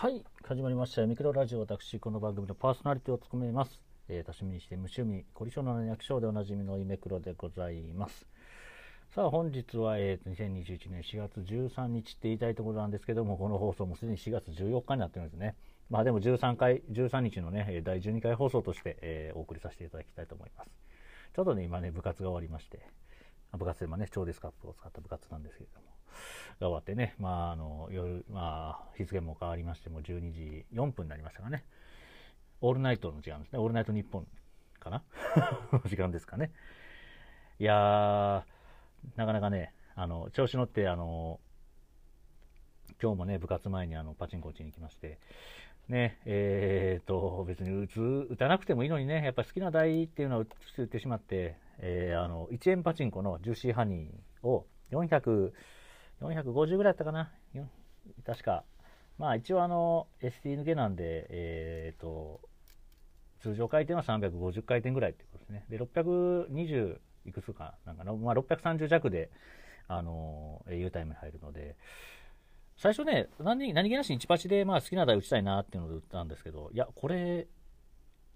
はい始まりました。ミクロラジオ私この番組のパーソナリティを務めます、えー、多趣味にして無趣味凝り性の役所でおなじみのイメクロでございます。さあ本日は、えー、2021年4月13日って言いたいところなんですけどもこの放送もすでに4月14日になってるんですね。まあでも13回13日のね第12回放送として、えー、お送りさせていただきたいと思います。ちょうどね今ね部活が終わりまして。部活でもね超デスカップを使った部活なんですけれども。が終わってね、まあ、あの夜、まあ、日付も変わりましてもう12時4分になりましたかね。オールナイトの時間ですね。オールナイト日本かなの 時間ですかね。いやー、なかなかね、あの、調子乗って、あの、今日もね、部活前にあのパチンコ打ちに行きまして、ね、えー、と、別に打つ、打たなくてもいいのにね、やっぱ好きな台っていうのを打ってしまって、えー、あの、1円パチンコのジューシーハニーを400、450ぐらいだったかな。確か。まあ一応あの、ST 抜けなんで、えっ、ー、と、通常回転は350回転ぐらいってことですね。で、620いくつかなんかな、まあ630弱で、あの、U タイムに入るので、最初ね、何何気なしに1パチでまあ好きな台打ちたいなっていうので打ったんですけど、いや、これ、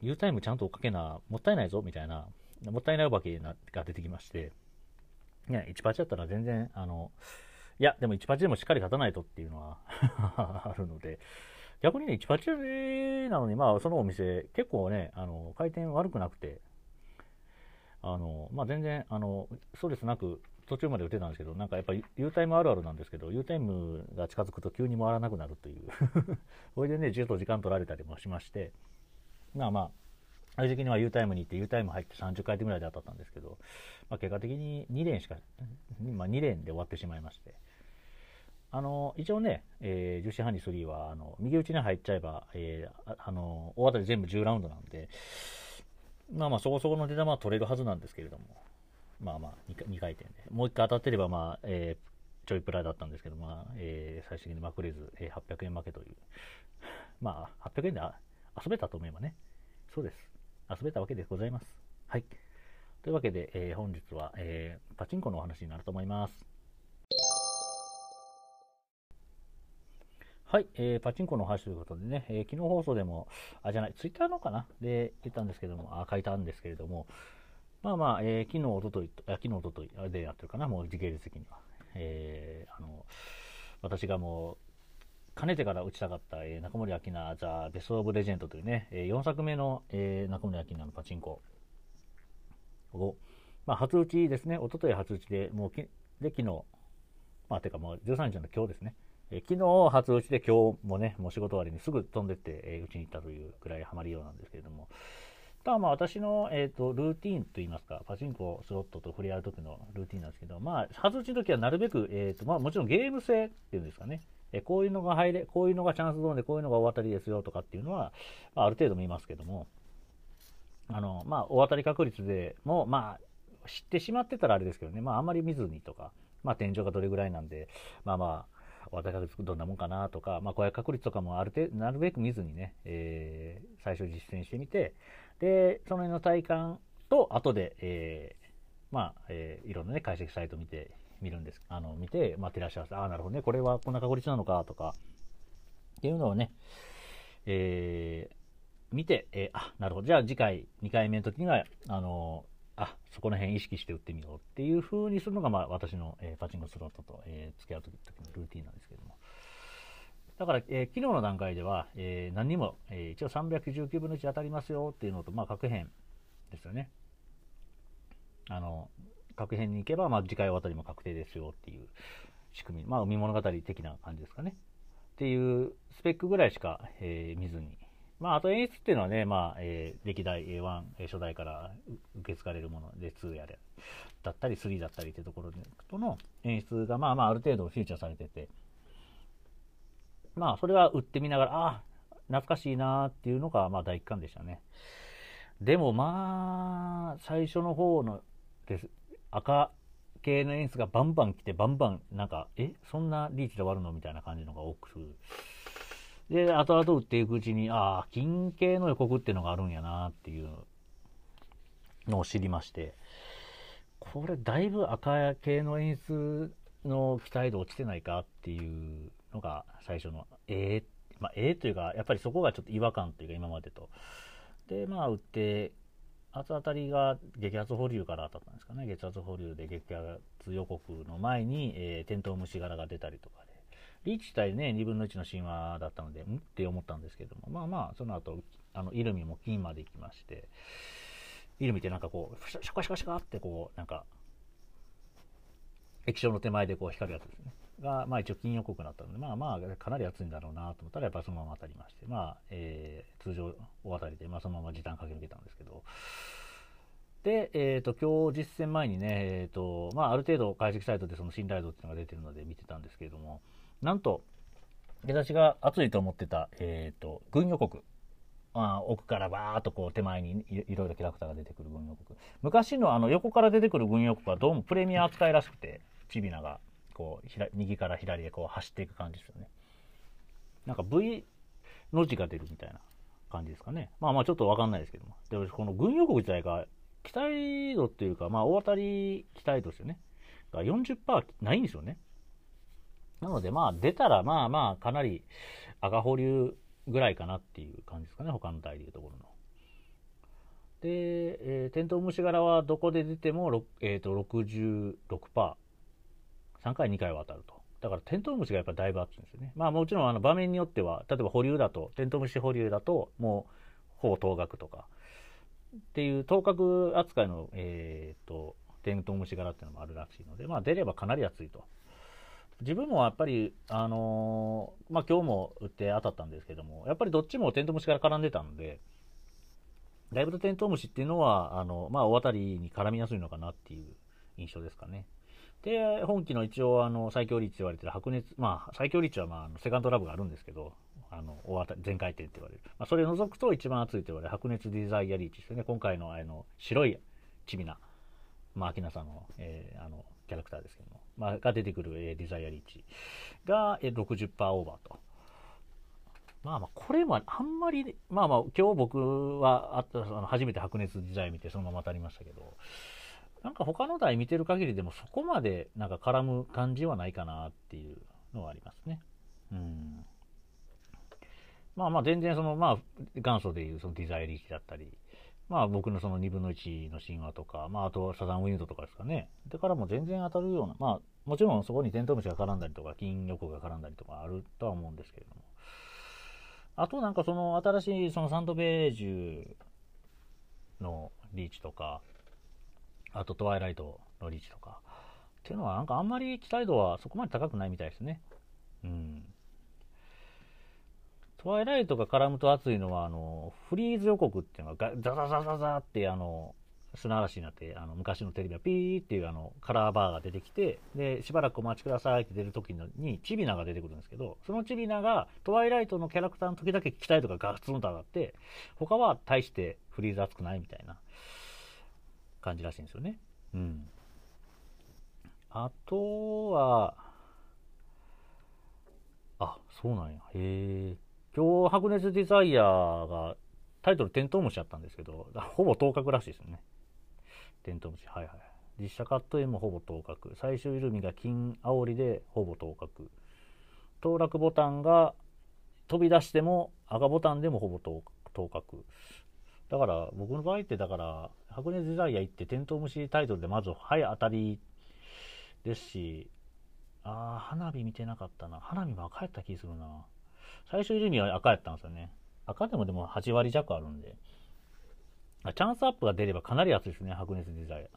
U タイムちゃんと追っかけな、もったいないぞみたいな、もったいないお化けが出てきまして、いや、1パチだったら全然、あの、いや、でも1パチでもしっかり勝たないとっていうのは あるので、逆にね、1パチなのに、まあ、そのお店、結構ね、あの、回転悪くなくて、あの、まあ、全然、あの、ストレスなく、途中まで打てたんですけど、なんかやっぱり U タイムあるあるなんですけど、U タイムが近づくと急に回らなくなるという。それでね、10と時間取られたりもしまして、まあまあ、ある時期には U タイムに行って U タイム入って30回転ぐらいで当たったんですけど、まあ、結果的に2連しか、まあ、2連で終わってしまいまして、あの、一応ね、えー、樹脂ハニ3は、あの、右打ちに入っちゃえば、えー、あの、大当たり全部10ラウンドなんで、まあまあ、そこそこの出玉は取れるはずなんですけれども、まあまあ2、2回転で。もう1回当たってれば、まあ、えー、ちょいプライだったんですけど、まあ、えー、最終的にまくれず、えー、800円負けという。まあ、800円で遊べたと思えばね、そうです。遊べたわけでございます。はい。というわけで、えー、本日は、えー、パチンコのお話になると思います。はい、えー、パチンコの話ということでね、えー、昨日放送でも、あ、じゃない、ツイッターのかな？で言ったんですけども、あ、書いたんですけれども、まあまあ、えー、昨日、おととい、あ昨日、おととい、あれでやってるかな、もう時系列的には。えー、あの、私がもう、かねてから打ちたかった、えー、中森明菜、ザ・ベスト・オブ・レジェンドというね、えー、4作目の、えー、中森明菜のパチンコを、まあ、初打ちですね、おととい初打ちで、もうき、で、昨日、まあ、てかもう13日の今日ですね、え昨日初打ちで今日もね、もう仕事終わりにすぐ飛んでって、え打ちに行ったというくらいハマりようなんですけれども、ただまあ私の、えーと、ルーティンといいますか、パチンコ、スロットと触れ合う時のルーティンなんですけど、まあ、初打ちの時はなるべく、えーとまあ、もちろんゲーム性っていうんですかね、えこういうのが入れ、こういうのがチャンスゾーンで、こういうのが大当たりですよとかっていうのは、まあ、ある程度見ますけども、あの、まあ、大当たり確率でも、まあ、知ってしまってたらあれですけどね、まあ、あんまり見ずにとか、まあ、天井がどれぐらいなんで、まあまあ、私がどんなもんかなとか、まあ、こういう確率とかもある程度、なるべく見ずにね、えー、最初実践してみて、で、その辺の体感と、後で、えー、まあ、えー、いろんなね、解析サイト見て、見るんです。あの、見て、まあ、照らし合わせ、ああ、なるほどね、これはこんな確率なのか、とか、っていうのをね、えー、見て、えー、あ、なるほど、じゃあ次回、2回目の時には、あのあ、そこの辺意識して打ってみようっていう風にするのが、まあ、私の、えー、パチンコスロットと、えー、付き合う時のルーティンなんですけども。だから、えー、昨日の段階では、えー、何にも、えー、一応319分の1当たりますよっていうのと、まあ、確変ですよね。あの、確変に行けば、まあ、次回おたりも確定ですよっていう仕組み。まあ、海物語的な感じですかね。っていうスペックぐらいしか、えー、見ずに、まあ、あと演出っていうのはね、まあ、えー、歴代 A1、初代から受け継がれるもので、2やれ、だったり、3だったりっていうところとの演出が、まあまあ、ある程度フィーチャーされてて、まあ、それは売ってみながら、ああ、懐かしいなっていうのが、まあ、第一感でしたね。でも、まあ、最初の方のです、赤系の演出がバンバン来て、バンバン、なんか、え、そんなリーチで終わるのみたいな感じのが多く。で、後々打っていくうちに、ああ、金系の予告っていうのがあるんやなっていうのを知りまして、これだいぶ赤系の演出の期待度落ちてないかっていうのが最初の、えまあ、ええというか、やっぱりそこがちょっと違和感というか、今までと。で、まあ、打って、圧当たりが激圧保留から当たったんですかね。激圧保留で激圧予告の前に、えー、テントウムシ柄が出たりとかで。リーチ対ね、2分の1の神話だったので、うん？って思ったんですけども、まあまあ、その後、あの、イルミも金まで行きまして、イルミってなんかこう、シャカシャカシャカってこう、なんか、液晶の手前でこう光るやつですね。が、まあ一応金予告だったので、まあまあかなり暑いんだろうなと思ったらやっぱそのまま当たりまして、まあ、えー、通常大当たりで、まあそのまま時短駆け抜けたんですけど、で、えっ、ー、と、今日実践前にね、えっ、ー、と、まあある程度解析サイトでその信頼度っていうのが出てるので見てたんですけれども、なんと、私が暑いと思ってた、えっ、ー、と、軍予告。あ奥からバーっとこう手前にいろいろキャラクターが出てくる軍予告。昔のあの横から出てくる軍予告はどうもプレミア扱いらしくて、チビナが。こう右から左へこう走っていく感じですよね。なんか V の字が出るみたいな感じですかね。まあまあちょっとわかんないですけども。でこの軍予告自体が期待度っていうかまあ大当たり期待度ですよね。が40%ないんですよね。なのでまあ出たらまあまあかなり赤保留ぐらいかなっていう感じですかね。他の台でいうところの。で、えー、テントウムシ柄はどこで出ても、えーと、と66%。3回2回は当たると。だからテントウムシがやっぱだいぶあってんですよね。まあもちろんあの場面によっては、例えば保留だと、テントウムシ保留だと、もうほぼ等額とか、っていう等額扱いの、えー、と、テントウムシ柄っていうのもあるらしいので、まあ出ればかなり暑いと。自分もやっぱり、あのー、まあ今日も打って当たったんですけども、やっぱりどっちもテントウムシから絡んでたので、だいぶとテントウムシっていうのは、あの、まあ大当たりに絡みやすいのかなっていう印象ですかね。で、本期の一応、あの、最強率と言われてる白熱、まあ、最強率は、まあ、セカンドラブがあるんですけど、あの、大当たり、全回転って言われる。まあ、それを除くと一番熱いと言われる白熱ディザイアリーチですね。今回の、あの、白いチビな、まあ、秋名さんの、えー、あの、キャラクターですけども、まあ、が出てくる、えー、デザイアリーチが、えー、60%オーバーと。まあまあ、これはあんまり、まあまあ、今日僕はあったあの初めて白熱ディザイン見てそのまま当たりましたけど、なんか他の台見てる限りでもそこまでなんか絡む感じはないかなっていうのはありますね。うん。まあまあ全然その、まあ元祖でいうそのデザイリーチだったり、まあ僕のその2分の1の神話とか、まああとサザンウィンドとかですかね。でからも全然当たるような、まあもちろんそこにテントウムシが絡んだりとか、金横が絡んだりとかあるとは思うんですけれども。あとなんかその新しいそのサンドベージュのリーチとか、あとトワイライトのリーチとか。っていうのはなんかあんまり期待度はそこまで高くないみたいですね。うん。トワイライトが絡むと熱いのは、あの、フリーズ予告っていうのがザザザザザってあの、砂嵐になって、あの、昔のテレビはピーっていうあの、カラーバーが出てきて、で、しばらくお待ちくださいって出るときに、チビナが出てくるんですけど、そのチビナが、トワイライトのキャラクターの時だけ期待度がガツンと上がって、他は大してフリーズ熱くないみたいな。感じらしいんですよね。うん。あとは、あ、そうなんや。へえ。今日、白熱デザイアがタイトルテントウムシやったんですけど、ほぼ当確らしいですよね。テントウムシ。はいはい。実写カット絵もほぼ当確。最終イルミが金煽りでほぼ当確。当落ボタンが飛び出しても赤ボタンでもほぼ当確。だから僕の場合ってだから白熱デザイア行ってテントウムシタイトルでまずはい当たりですしああ花火見てなかったな。花火も赤やった気するな。最初いる意味は赤やったんですよね。赤でもでも8割弱あるんで。チャンスアップが出ればかなり熱いですね白熱デザイ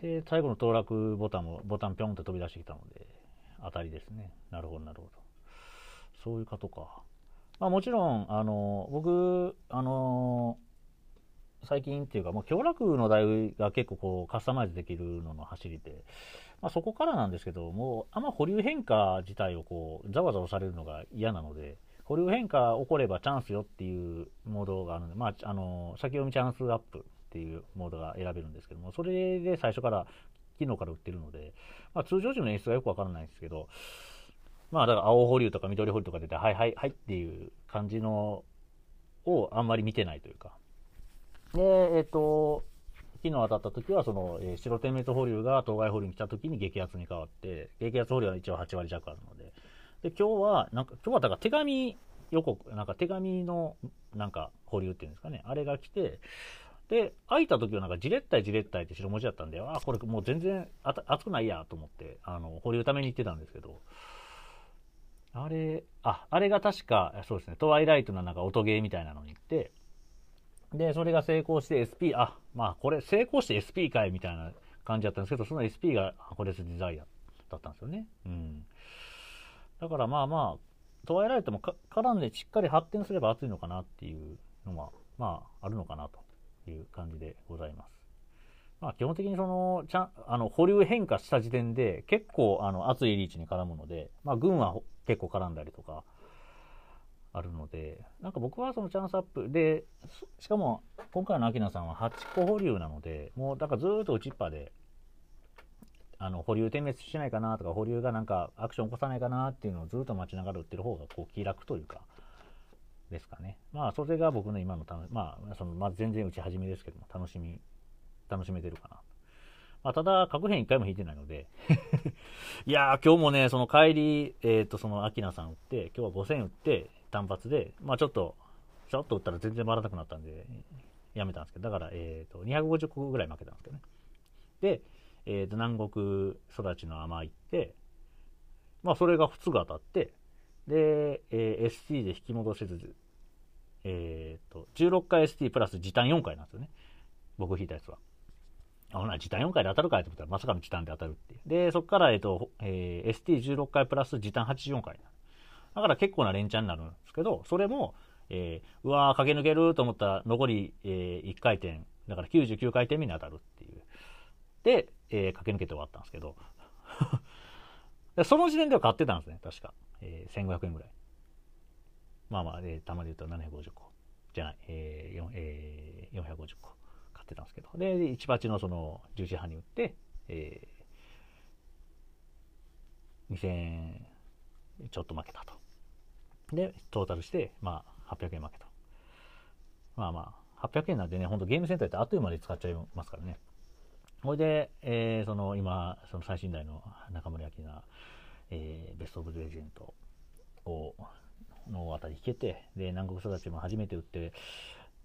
ア。で最後の当落ボタンもボタンピョンって飛び出してきたので当たりですね。なるほどなるほど。そういうことか。まあもちろんあの僕あの最近っていうか、もう強楽の台が結構こうカスタマイズできるのの走りで、まあ、そこからなんですけど、もうあんま保留変化自体をこうざわざわされるのが嫌なので、保留変化起こればチャンスよっていうモードがあるので、まあ、あの先読みチャンスアップっていうモードが選べるんですけども、それで最初から、昨日から売ってるので、まあ、通常時の演出がよくわからないんですけど、まあだから青保留とか緑保留とか出て、はいはいはいっていう感じのをあんまり見てないというか、で、えっ、ー、と、昨日当たった時は、その、えー、白点滅保留が当該保留に来た時に激圧に変わって、激圧保留は一応8割弱あるので、で、今日は、なんか、今日はだから手紙予告、なんか手紙の、なんか保留っていうんですかね、あれが来て、で、開いた時はなんかじれったいじれったいって白文字だったんで、ああ、これもう全然熱くないやと思って、あの、保留ために行ってたんですけど、あれ、あ、あれが確か、そうですね、トワイライトのなんか音ゲーみたいなのに行って、で、それが成功して SP、あ、まあこれ成功して SP かいみたいな感じだったんですけど、その SP がこれデザイアだったんですよね。うん。だからまあまあ、トワイライトも絡んでしっかり発展すれば熱いのかなっていうのは、まあ、あるのかなという感じでございます。まあ、基本的にその、ちゃん、あの、保留変化した時点で結構、あの、熱いリーチに絡むので、まあ、軍は結構絡んだりとか、あるので、なんか僕はそのチャンスアップで、しかも今回のアキナさんは8個保留なので、もうだからずっと打ちっぱで、あの保留点滅しないかなとか、保留がなんかアクション起こさないかなっていうのをずっと待ちながら打ってる方がこう気楽というか、ですかね。まあ、それが僕の今のたまあ、その、まあ、全然打ち始めですけども、楽しみ、楽しめてるかな。まあ、ただ、核変1回も引いてないので いやー、今日もね、その帰り、えっ、ー、と、その、アキナさん打って、今日は5000打って、単発で、まあちょっと、ちょっと打ったら全然回らなくなったんで、やめたんですけど、だから、えっ、ー、と、250個ぐらい負けたんですけどね。で、えっ、ー、と、南国育ちの甘いって、まあそれが普通が当たって、で、えー、ST で引き戻せず、えっ、ー、と、16回 ST プラス時短4回なんですよね。僕引いたやつは。あほな、時短4回で当たるかいと思ったら、まさかの時短で当たるっていう。で、そこから、えっ、ー、と、えー、ST16 回プラス時短84回だから結構な連チャンになるんですけど、それも、えー、うわー、駆け抜けると思ったら残り、えー、1回転、だから99回転目に当たるっていう。で、えー、駆け抜けて終わったんですけど、その時点では買ってたんですね、確か。えー、1500円ぐらい。まあまあ、えー、たまに言うと750個。じゃない、えーえー、450個買ってたんですけど。で、1バチのその11半に売って、えー、2000円ちょっと負けたと。で、トータルして、まあ、800円負けた。まあまあ、800円なんでね、ほんとゲームセンターってあっという間に使っちゃいますからね。これで、えー、その今、その最新代の中森明菜、えー、ベストオブレジェンドを、のあたり弾けて、で、南国育ちも初めて打って、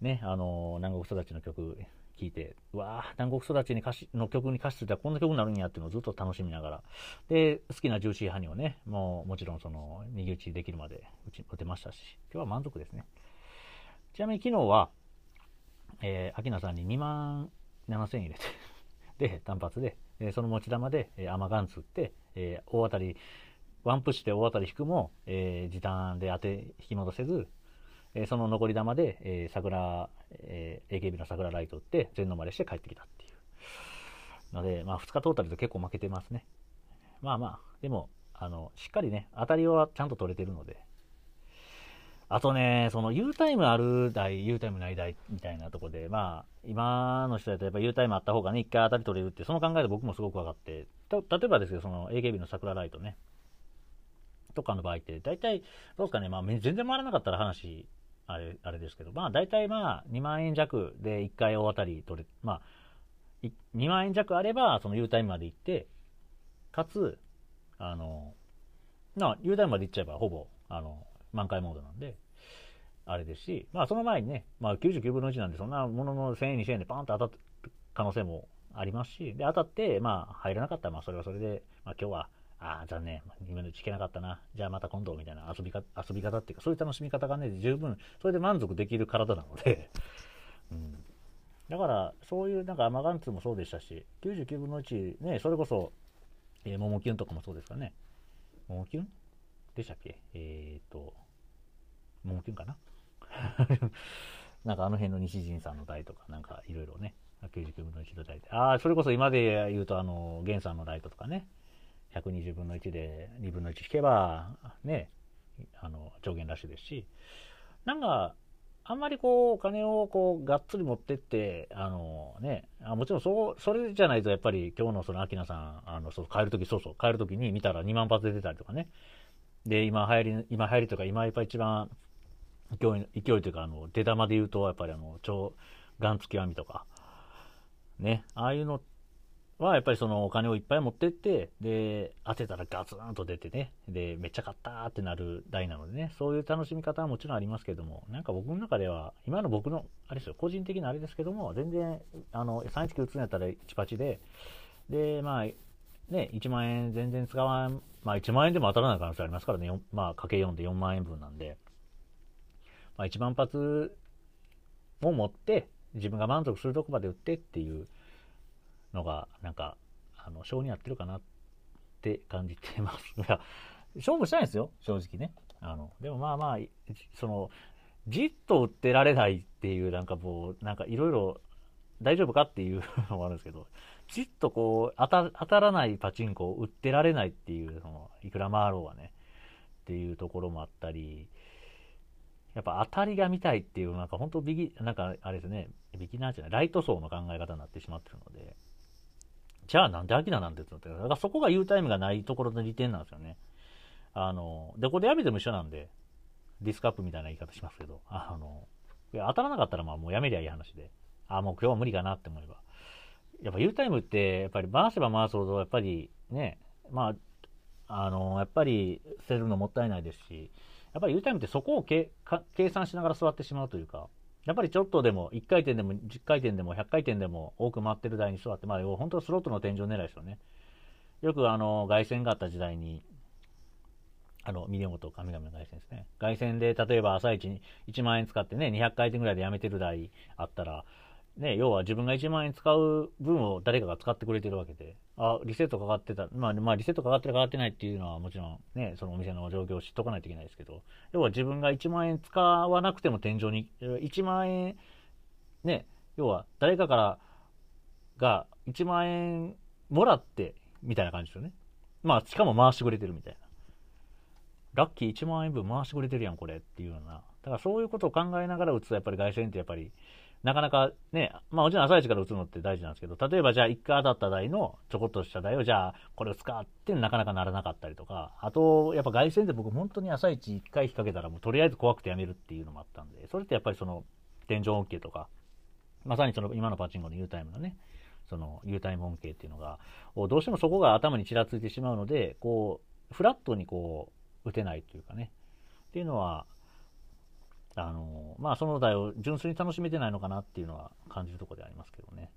ね、あの、南国育ちの曲聞いて、うわぁ、南国育ちに歌詞の曲に歌詞ついたらこんな曲になるんやっていうのをずっと楽しみながら。で、好きなジューシーハニーをね、もうもちろんその、逃げ打ちできるまで打ち打てましたし、今日は満足ですね。ちなみに昨日は、えー、秋名さんに2万7000円入れて で、単発で、えー、その持ち玉で、えー、アマガンツって、えー、大当たり、ワンプッシュで大当たり引くも、えー、時短で当て、引き戻せず、えその残り玉で、え桜、え AKB の桜ライトって全飲まれして帰ってきたっていう。ので、まあ2日トータルで結構負けてますね。まあまあ、でも、あの、しっかりね、当たりはちゃんと取れてるので。あとね、その U タイムある台、U タイムない台みたいなとこで、まあ、今の人だとやっぱ U タイムあった方がね、一回当たり取れるって、その考えで僕もすごく分かって、例えばですけど、その AKB の桜ライトね、とかの場合って、大体、どうですかね、まあ、全然回らなかったら話あれ、あれですけど、まあ大体まあ2万円弱で1回大当たり取れ、まあ2万円弱あればその U タイムまで行って、かつ、あの、まあ U タイムまで行っちゃえばほぼ、あの、満開モードなんで、あれですし、まあその前にね、まあ99分の1なんでそんなものの1000円2000円でパーンと当たる可能性もありますし、で当たって、まあ入らなかったらまあそれはそれで、まあ今日はああ、残念。今のうち聞けなかったな。じゃあまた今度みたいな遊びか遊び方っていうか、そういう楽しみ方がね、十分、それで満足できる体なので、うん。だから、そういう、なんか、アマガンツもそうでしたし、99分の1、ね、それこそ、えー、モモキュンとかもそうですかね。モモキュン？でしたっけ？えっ、と、モモキュンかな？なんかあの辺の西陣さんの台とか、なんかいろいろね、99分の1の台で。ああ、それこそ今で言うと、あの、ゲンさんのライトとかね、120分の1で2分の1引けば、ね、あの、上限ラッシュですし、なんか、あんまりこう、お金をこう、がっつり持ってって、あのね、あもちろんそう、それじゃないとやっぱり今日のその、アキナさん、あの、そう、帰るとき、そうそう、帰るときに見たら2万発で出たりとかね。で、今流行り、今流行りとか、今やっぱ一番勢い、勢いというか、あの、出玉で言うと、やっぱりあの、超、ガンツ極みとか、ね、ああいうのっはやっぱりそのお金をいっぱい持ってって、で、当てたらガツンと出てね、で、めっちゃ買ったってなる台なのでね、そういう楽しみ方はもちろんありますけども、なんか僕の中では、今の僕の、あれですよ、個人的なあれですけども、全然、あの、319打つんやったら1パチで、で、まあ、ね、1万円全然使わん、まあ1万円でも当たらない可能性ありますからね、まあ、かけ4で4万円分なんで、まあ1万発を持って、自分が満足するとこまで売ってっていうのが、なんか、あの、性に合ってるかなって感じてます。いや、勝負したいんですよ、正直ね。あの、でもまあまあ、その、じっと売ってられないっていう、なんかもう、なんかいろいろ大丈夫かっていうのもあるんですけど、じっとこう、当た当たらないパチンコを売ってられないっていう、その、いくら回ろうがね、っていうところもあったり、やっぱ当たりが見たいっていう、なんか本当ビギ、なんかあれですね、ビギナーじゃない、ライト層の考え方になってしまってるので、じゃあなんでアキナなんて言ってだからそこが U タイムがないところの利点なんですよね。あの、で、こでやめても一緒なんで、ディスカップみたいな言い方しますけど、あの、いや当たらなかったらまあもうやめりゃいい話で、あ、もう今日は無理かなって思えば。やっぱ U タイムって、やっぱり回せば回すほど、やっぱりね、まあ、あの、やっぱり捨てるのもったいないですし、やっぱり U タイムってそこを計算しながら座ってしまうというか、やっぱりちょっとでも、1回転でも10回転でも100回転でも多く回ってる台に座って、まあ、本当はスロットの天井狙いですよね。よくあの、凱旋があった時代に、あの、ミリオンと神々の凱旋ですね。凱旋で、例えば朝一に1万円使ってね、200回転ぐらいでやめてる台あったら、ね、要は自分が1万円使う分を誰かが使ってくれてるわけで、あ、リセットかかってた、まあ、まあ、リセットかかってるかかってないっていうのはもちろんね、そのお店の状況を知っとかないといけないですけど、要は自分が1万円使わなくても天井に、1万円、ね、要は誰かからが1万円もらって、みたいな感じですよね。まあ、しかも回してくれてるみたいな。ラッキー1万円分回してくれてるやん、これっていうような。だからそういうことを考えながら打つと、やっぱり外線ってやっぱり、なかなかね、まあもちろん朝一から打つのって大事なんですけど、例えばじゃあ1回当たった台のちょこっとした台をじゃあこれを使ってなかなかならなかったりとか、あとやっぱ凱旋で僕本当に朝一1回引っ掛けたらもうとりあえず怖くてやめるっていうのもあったんで、それってやっぱりその天井恩恵とか、まさにその今のパチンコの U タイムのね、その U タイム恩恵っていうのが、どうしてもそこが頭にちらついてしまうので、こう、フラットにこう、打てないというかね、っていうのは、あの、まあその台を純粋に楽しめてないのかなっていうのは感じるところでありますけどね。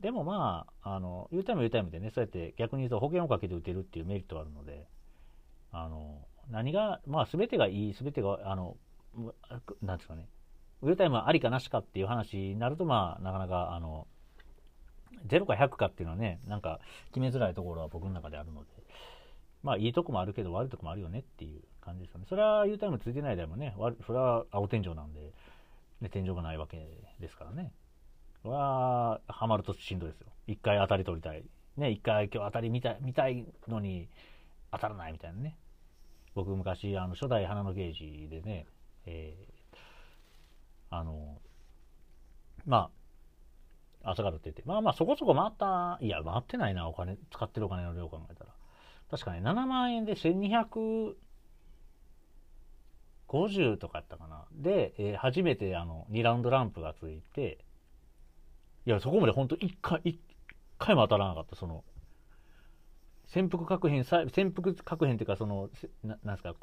でもまあ、あの、U タイム U タイムでね、そうやって逆に言うと保険をかけて打てるっていうメリットがあるので、あの、何が、まあ全てがいい、全てが、あの、なんですかね、U タイムはありかなしかっていう話になると、まあなかなか、あの、0か100かっていうのはね、なんか決めづらいところは僕の中であるので、まあいいとこもあるけど悪いとこもあるよねっていう感じですよね。それは U タイムついてないでもね、それは青天井なんで、ね、天井がないわけですからね。は、ハマるとしんどいですよ。一回当たり取りたい。ね、一回今日当たり見たい、見たいのに当たらないみたいなね。僕昔、あの、初代花のゲージでね、えー、あの、まあ、朝からってて、まあまあそこそこ回った、いや、回ってないな、お金、使ってるお金の量考えたら。確かね、7万円で1250とかやったかな。で、えー、初めてあの、2ラウンドランプがついて、いや、そこまで本当一回、一回も当たらなかった、その、潜伏確変、潜伏確変っていうか、その、なんですか、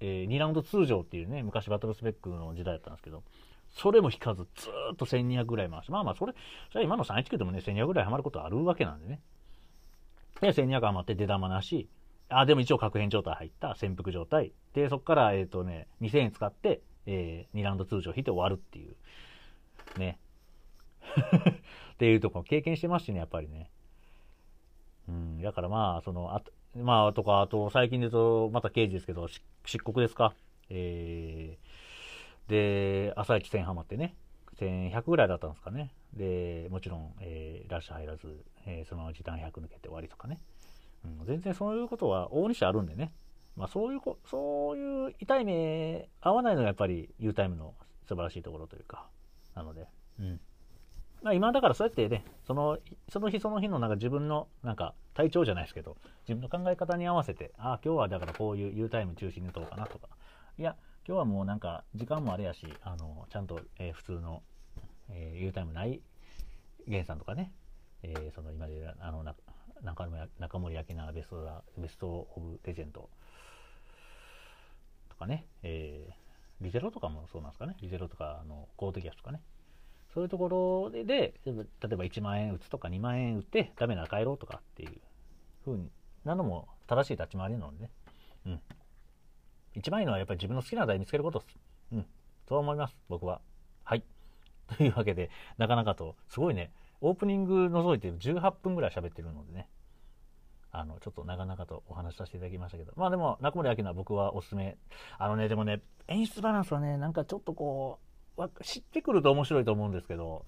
えー、2ラウンド通常っていうね、昔バトルスペックの時代だったんですけど、それも引かず、ずっと1200ぐらい回して、まあまあ、それ、じゃ今の319でもね、1200ぐらいはまることあるわけなんでね。で、1200余って出玉なし、あ、でも一応確変状態入った潜伏状態。で、そこから、えっ、ー、とね、2000円使って、えー、2ラウンド通常引いて終わるっていう。ね。っていうところ経験してますしね、やっぱりね。うん、だからまあ、その、あまあ、とか、あと、最近で言うと、また刑事ですけど、漆黒ですか？えー、で、朝一1000ハマってね、1100ぐらいだったんですかね。で、もちろん、えー、ラッシュ入らず、えー、そのまま時短100抜けて終わりとかね。うん、全然そういうことは大西あるんでね。まあそういう、そういう痛い目合わないのがやっぱり U タイムの素晴らしいところというか、なので、うん。まあ今だからそうやってね、その、その日その日のなんか自分のなんか体調じゃないですけど、自分の考え方に合わせて、ああ、今日はだからこういう U タイム中心に打とうかなとか、いや、今日はもうなんか時間もあれやし、あの、ちゃんと、えー、普通の、えー、U タイムない、ゲンさんとかね、えー、その今であの中中森明菜ベストベスト・オブ・レジェンドとかね、えー、リゼロとかもそうなんですかね。リゼロとかの公的安とかね。そういうところでで例えば1万円打つとか2万円打ってダメなら帰ろうとかっていうふうなのも正しい立ち回りなのでね、うん、一番いいのはやっぱり自分の好きな題見つけることです。うん。そう思います、僕は。はい。というわけで、なかなかと、すごいね、オープニング除いて18分ぐらい喋ってるのでね、あの、ちょっと長々とお話しさせていただきましたけど、まあでも、中森明菜は僕はおすすめ。あのね、でもね、演出バランスはね、なんかちょっとこう、知ってくると面白いと思うんですけど、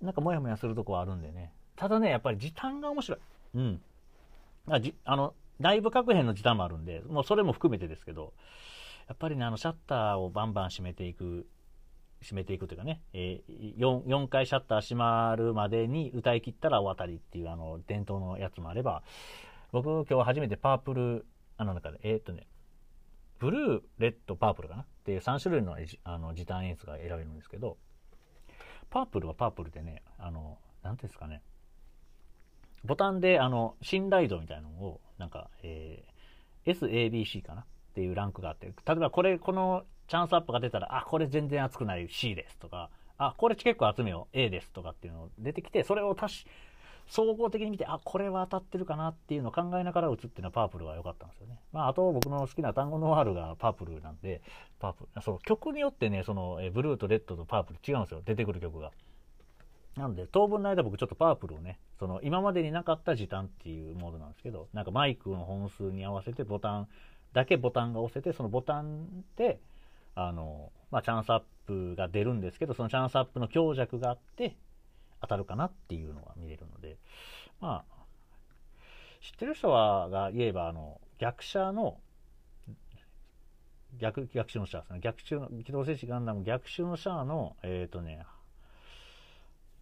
なんかモヤモヤするとこはあるんでね。ただね、やっぱり時短が面白い。うん。あじあの、内部確変の時短もあるんで、もうそれも含めてですけど、やっぱりね、あの、シャッターをバンバン閉めていく、閉めていくというかね、えー、4, 4回シャッター閉まるまでに歌い切ったらお渡りっていう、あの、伝統のやつもあれば、僕今日初めてパープル、あの中で、えー、っとね、ブルー、レッド、パープルかな？っていう3種類のあの時短演出が選べるんですけど、パープルはパープルでね、あの、なんていうんですかね、ボタンで、あの、信頼度みたいなのを、なんか、えー、SABC かなっていうランクがあって、例えばこれ、このチャンスアップが出たら、あ、これ全然熱くない C ですとか、あ、これ結構集めよう A ですとかっていうのを出てきて、それを足し、総合的に見て、あ、これは当たってるかなっていうのを考えながら打つっていうのはパープルは良かったんですよね。まあ、あと僕の好きな単語のワールがパープルなんで、パープル、その曲によってね、その、えブルーとレッドとパープル違うんですよ。出てくる曲が。なので、当分の間僕ちょっとパープルをね、その今までになかった時短っていうモードなんですけど、なんかマイクの本数に合わせてボタン、だけボタンが押せて、そのボタンで、あの、まあ、チャンスアップが出るんですけど、そのチャンスアップの強弱があって、当たるかなっていうのが見れるので、まあ、知ってる人は、が言えば、あの、逆者の、逆、逆襲のシャアですね。逆襲の、機動戦士ガンダム逆襲のシャアの、えっ、ー、とね、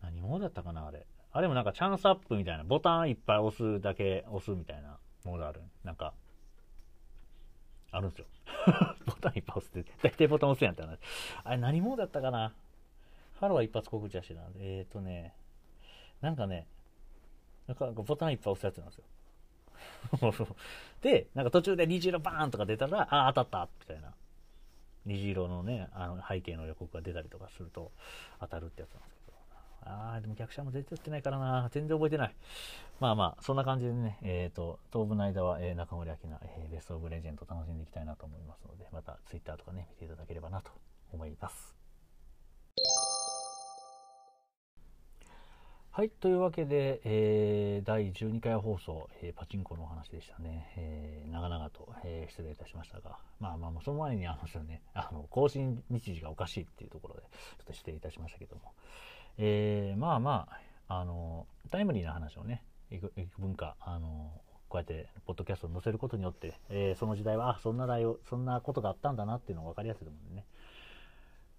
何モードだったかなあれ。あれもなんかチャンスアップみたいな、ボタンいっぱい押すだけ押すみたいなモードある。なんか、あるんですよ。ボタンいっぱい押すって、大体ボタン押すやんって話。あれ何モードだったかな？ハローは一発告知はしてたんで、えっ、ー、とね、なんかね、なんかボタンいっぱい押すやつなんですよ。で、なんか途中で虹色バーンとか出たら、ああ、当たったみたいな。虹色のね、あの背景の予告が出たりとかすると当たるってやつなんですああ、でも逆者も全然打ってないからな。全然覚えてない。まあまあ、そんな感じでね、えっ、ー、と、当分の間は、えー、中森明菜、えー、ベストオブレジェンド楽しんでいきたいなと思いますので、また Twitter とかね、見ていただければなと思います。はい、というわけで、えー、第12回放送、えー、パチンコのお話でしたね。えー、長々と、えー、失礼いたしましたが、まあまあ、その前にあのね、あの、更新日時がおかしいっていうところで、ちょっと失礼いたしましたけども、えー、まあまあ、あの、タイムリーな話をね、幾分か、あの、こうやってポッドキャストに載せることによって、えー、その時代は、あ、そんな内容、そんなことがあったんだなっていうのが分かりやすいと思うんでね。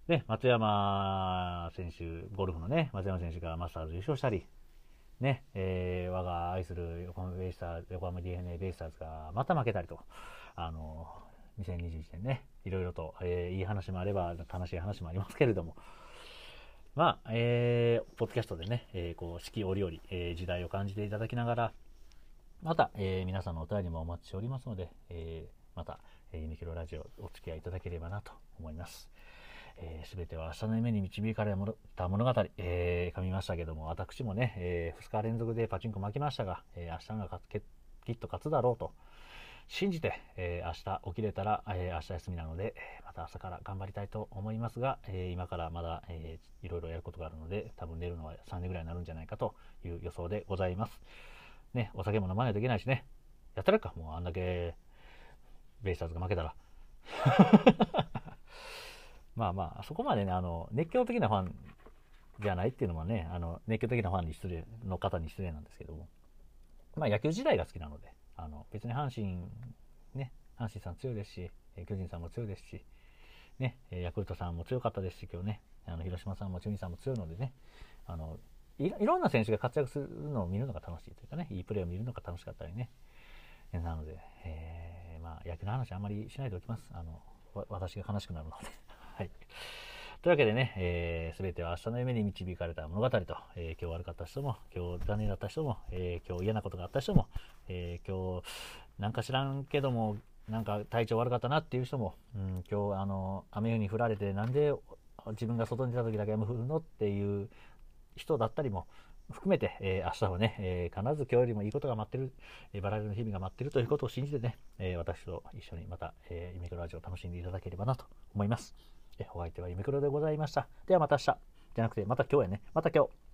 で、松山選手、ゴルフのね、松山選手がマスターズ優勝したり、ね、えー、我が愛する横浜ベイスターズ、横浜 DNA ベイスターズがまた負けたりと、あの、2021年ね、いろいろと、えー、いい話もあれば、悲しい話もありますけれども、まあ、えー、ポッドキャストでね、えー、こう、四季折々、えー、時代を感じていただきながら、また、えー、皆さんのお便りもお待ちしておりますので、えー、また、えー、ユニキロラジオお付き合いいただければなと思います。す、えー、べ、ては明日の夢に導かれた物語、えー、噛みましたけども、私もね、えー、2日連続でパチンコ負けましたが、えー、明日がきっと勝つだろうと、信じて、え、明日起きれたら、え、明日休みなので、また朝から頑張りたいと思いますが、え、今からまだ、えー、いろいろやることがあるので、多分寝るのは3年ぐらいになるんじゃないかという予想でございます。ね、お酒も飲まないといけないしね、やったらか、もうあんだけ、ベイスターズが負けたら。まあまあ、そこまでね、あの、熱狂的なファンじゃないっていうのはね、あの、熱狂的なファンに失礼、の方に失礼なんですけども、まあ野球時代が好きなので、あの別に阪神、ね、阪神さん強いですし、巨人さんも強いですし、ね、ヤクルトさんも強かったですし、今日ね、あの広島さんも中日さんも強いのでね、あのいろんな選手が活躍するのを見るのが楽しいというかね、いいプレーを見るのが楽しかったりね。なので、えー、まあ、野球の話あんまりしないでおきます。あの、私が悲しくなるので。はい。というわけでね、えー、全ては明日の夢に導かれた物語と、えー、今日悪かった人も、今日残念だった人も、えー、今日嫌なことがあった人も、え今日なんか知らんけども、なんか体調悪かったなっていう人も、うん、今日あの雨に降られてなんで自分が外に出た時だけ雨降るのっていう人だったりも含めて、えー、明日はね、えー、必ず今日よりもいいことが待ってる、えー、バラエティの日々が待ってるということを信じてね、え私と一緒にまた、えー、夢黒ラジオを楽しんでいただければなと思います。えお相手はイメクロでございました。ではまた明日。じゃなくて、また今日やね。また今日。